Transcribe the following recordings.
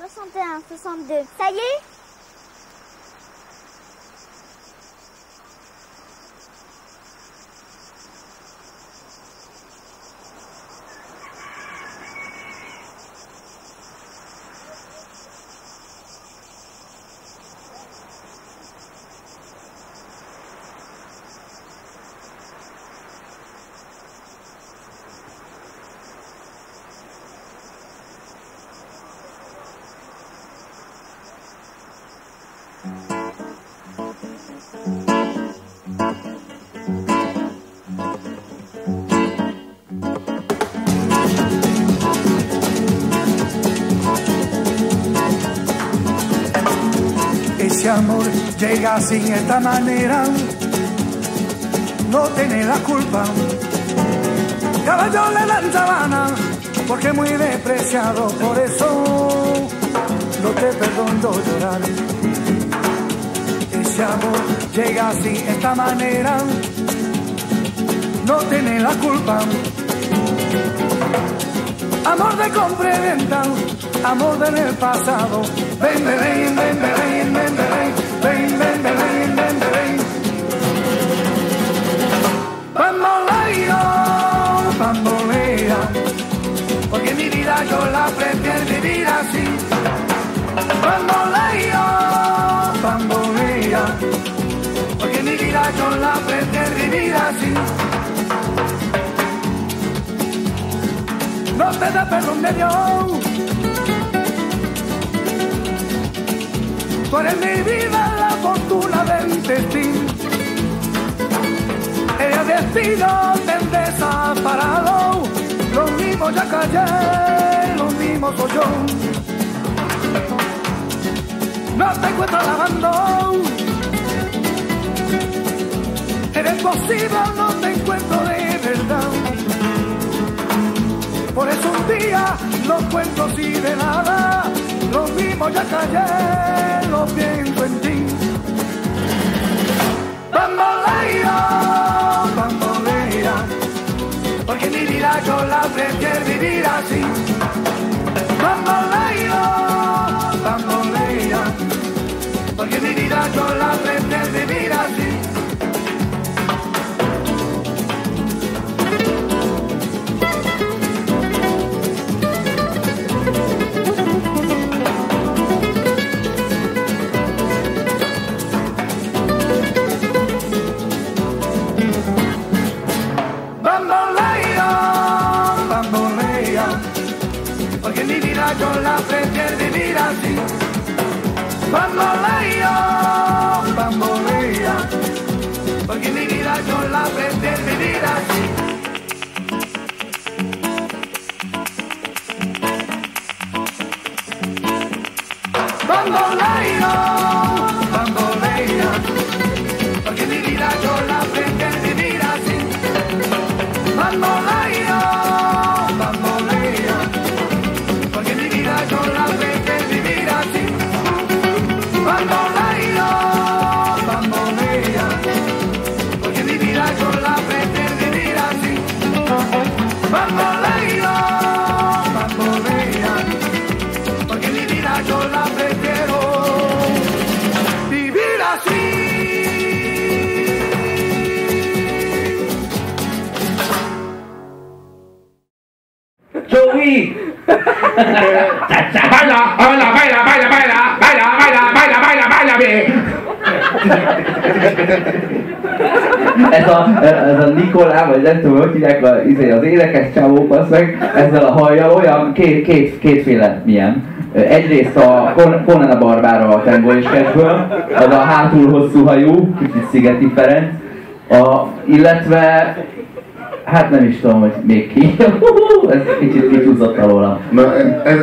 61, 62. Ça y est? llega sin esta manera, no tiene la culpa. Caballo le dan sabana, porque muy despreciado, por eso no te perdono llorar. Ese amor llega sin esta manera, no tiene la culpa. Amor de compra amor del pasado. Ven, ven, ven, ven, ven, ven, ven. No te da perdón de Dios. Tú eres mi vida, la fortuna del destino. El destino te desaparado. Lo mismo ya callé, lo mismo soy yo. No te encuentro lavando. Eres posible, no te encuentro Por eso un día no cuento así de nada, lo mismo ya callé, lo pienso en ti. Bambolea, bambolea, porque mi vida yo la prefiero porque mi vida yo la prefiero vivir así. Bambolea, bambolea, porque mi vida yo la prefiero vivir así. Bambolea, love. Ez a, ez a Nikolá, vagy nem tudom, hogy hívják a, izé, az énekes csávó, az meg, ezzel a hajjal olyan két, két, kétféle milyen. Egyrészt a Con- Conan a Barbára a Tango és Cashből, az a hátul hosszú hajú, kicsit Szigeti Ferenc, a, illetve hát nem is tudom, hogy még ki. ez kicsit kicsúszott alóla. Na, ez,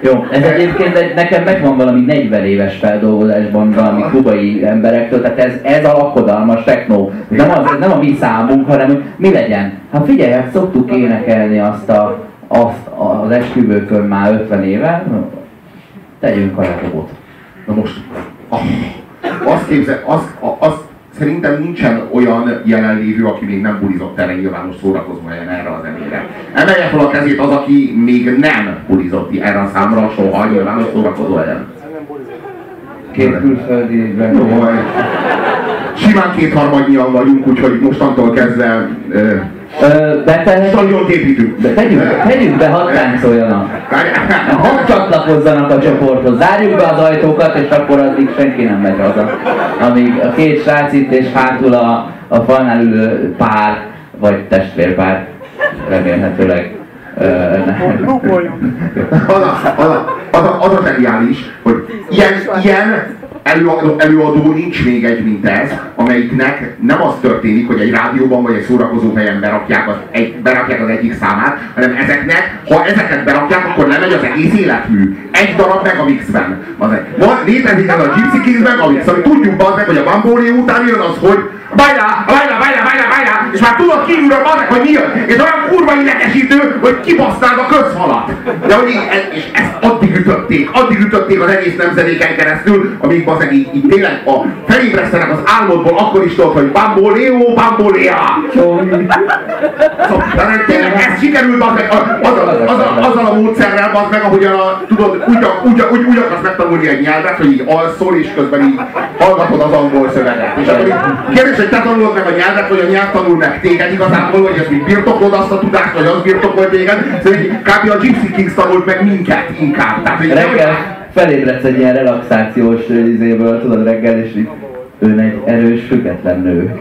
Jó, ez egyébként egy, nekem megvan valami 40 éves feldolgozásban valami kubai emberektől, tehát ez, ez a lakodalmas techno. Nem, az, nem a mi számunk, hanem mi legyen. Hát figyelj, hát szoktuk énekelni azt, a, azt az esküvőkön már 50 éve, tegyünk a robot. na most, azt képzel, azt, azt szerintem nincsen olyan jelenlévő, aki még nem bulizott erre nyilvános szórakozó helyen erre a zenére. Emelje fel a kezét az, aki még nem bulizott erre a számra soha nyilvános szórakozó helyen. Két külföldi. Simán kétharmadnyian vagyunk, úgyhogy mostantól kezdve betehet, stadiont építünk. de tegyük, tegyük be, hadd táncoljanak. Hadd csatlakozzanak a csoporthoz. Zárjuk be az ajtókat, és akkor addig senki nem megy haza. Amíg a két srác itt, és hátul a, a falnál ülő pár, vagy testvérpár, remélhetőleg. Ö, nem. az, a, az, a, az, a, az a hogy ilyen, ilyen előadó, előadó nincs még egy, mint ez, amelyiknek nem az történik, hogy egy rádióban vagy egy szórakozó helyen berakják az, egy, berakják az egyik számát, hanem ezeknek, ha ezeket berakják, akkor nem megy az egész életmű. Egy darab Megamixben. Az egy. Van, létezik ez a Gypsy Kings Megamix, amit tudjuk az meg, hogy a Bambolé után jön az, hogy Bajlá, bajlá, bajlá, bajlá, bajlá, és már tudod kívülről bazeg, hogy mi jön, és olyan kurva idegesítő, hogy kibasznád a közfalat. De hogy és ezt addig ütötték, addig ütötték az egész nemzedéken keresztül, amíg bazeg így, így tényleg a felébresztenek az álmodból, akkor is tudod, hogy bamboléó, bamboléa. Szóval, tényleg ez sikerült bazeg, azzal, azzal, azzal a módszerrel bazd meg, ahogyan a, tudod, úgy, úgy, úgy, úgy akarsz megtanulni egy nyelvet, hogy így alszol, és közben így hallgatod az angol szöveget. És akkor így, kérdés, hogy te tanulod meg a nyelvet, vagy a nyelv tanul meg téged igazából, hogy ez mi birtoklod azt a tudást, vagy az birtokol téged. Szóval így kb. a Gypsy Kings tanult meg minket inkább. Tehát, hogy Reggel felébredsz egy ilyen relaxációs izéből, tudod reggel, és így ön egy erős, független nő.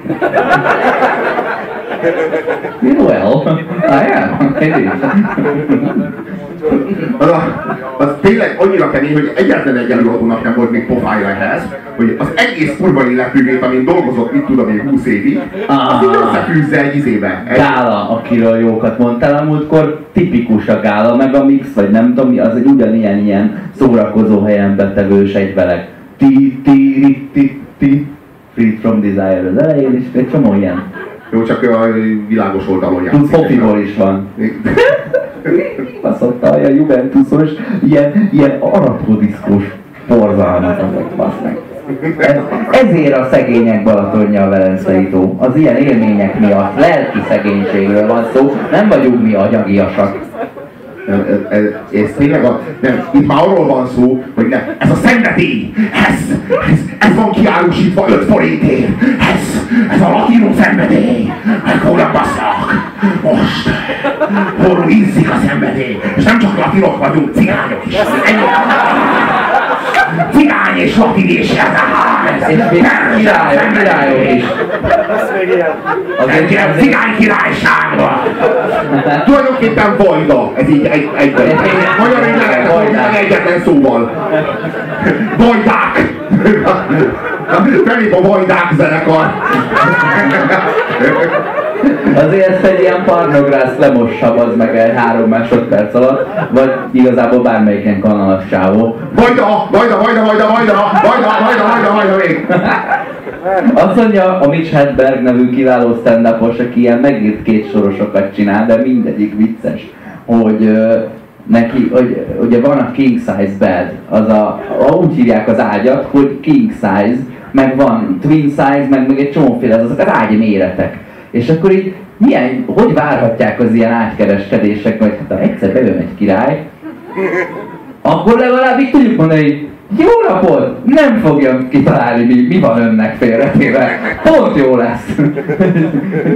Well, I am. Is. Az, a, az tényleg annyira kemény, hogy egyetlen egy előadónak nem volt még pofája ehhez, hogy az egész kurva életművét, amin dolgozott, mit tudom én, 20 évig, azt így összefűzze egy izébe. Egy, Gála, akiről jókat mondtál a múltkor, tipikus a gála, meg a mix, vagy nem tudom mi, az egy ugyanilyen ilyen szórakozó helyen betevős egyvelek. Ti, ti, ti, ti, Free from Desire az elején, és egy csomó ilyen. jó, csak a világos oldalon játszik. Popiból is van. Baszott a Juventusos, ilyen, ilyen arapodiszkós borzalmat azok, basz meg. Ez, ezért a szegények Balatonja a Velencei tó. Az ilyen élmények miatt, lelki szegénységről van szó, nem vagyunk mi agyagiasak. Ez, ez, ez tényleg a, nem, itt már arról van szó, hogy ne, ez a szenvedély, ez, ez, ez van kiárusítva 5 forintért, ez, ez a latinó szenvedély, nem basszak, forró ízik a szenvedély, és nem csak latinok vagyunk, cigányok is, ennyi. Cigány és latin is, ez a És királyok, királyok is. Azért ilyen cigány királyságban. Tulajdonképpen vajda, ez így egy, egy, egy, egy magyar így lehet fordítani egyetlen szóval. Vajdák! Felép a Vajdák zenekar. Azért ezt egy ilyen pornogrász lemossa az meg egy három másodperc alatt, vagy igazából bármelyiken kanalas csávó. Vajda, Vajda, Vajda, Vajda, Vajda, Vajda, Vajda, Vajda, Vajda még. Azt mondja a Mitch Hedberg nevű kiváló stand aki ilyen megírt két sorosokat csinál, de mindegyik vicces, hogy neki, hogy ugye van a king size bed, az a, úgy hívják az ágyat, hogy king size, meg van twin size, meg még egy csomóféle, az azok az ágy méretek. És akkor így milyen, hogy várhatják az ilyen ágykereskedések, vagy hát ha egyszer bejön egy király, akkor legalább így tudjuk mondani, hogy jó napot! Nem fogja kitalálni, mi, mi van önnek félretéve. Pont jó lesz.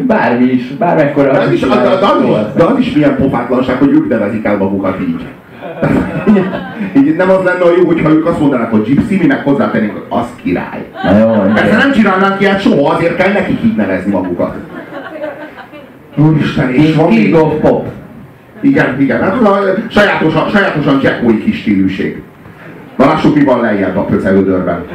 Bármi is, bármekkora. De az is, az is, de az is milyen pofátlanság, hogy ők nevezik el magukat így. így nem az lenne a jó, hogyha ők azt mondanák, hogy gypsy, mi meg hozzátennénk, hogy az király. Na jó, Persze nem csinálnánk ilyet soha, azért kell nekik így nevezni magukat. Úristen, és van még... of Pop. Igen, igen, hát a sajátosan, sajátosan jackói kis stílűség. Na lássuk, mi van lejjebb a pöcelődörben.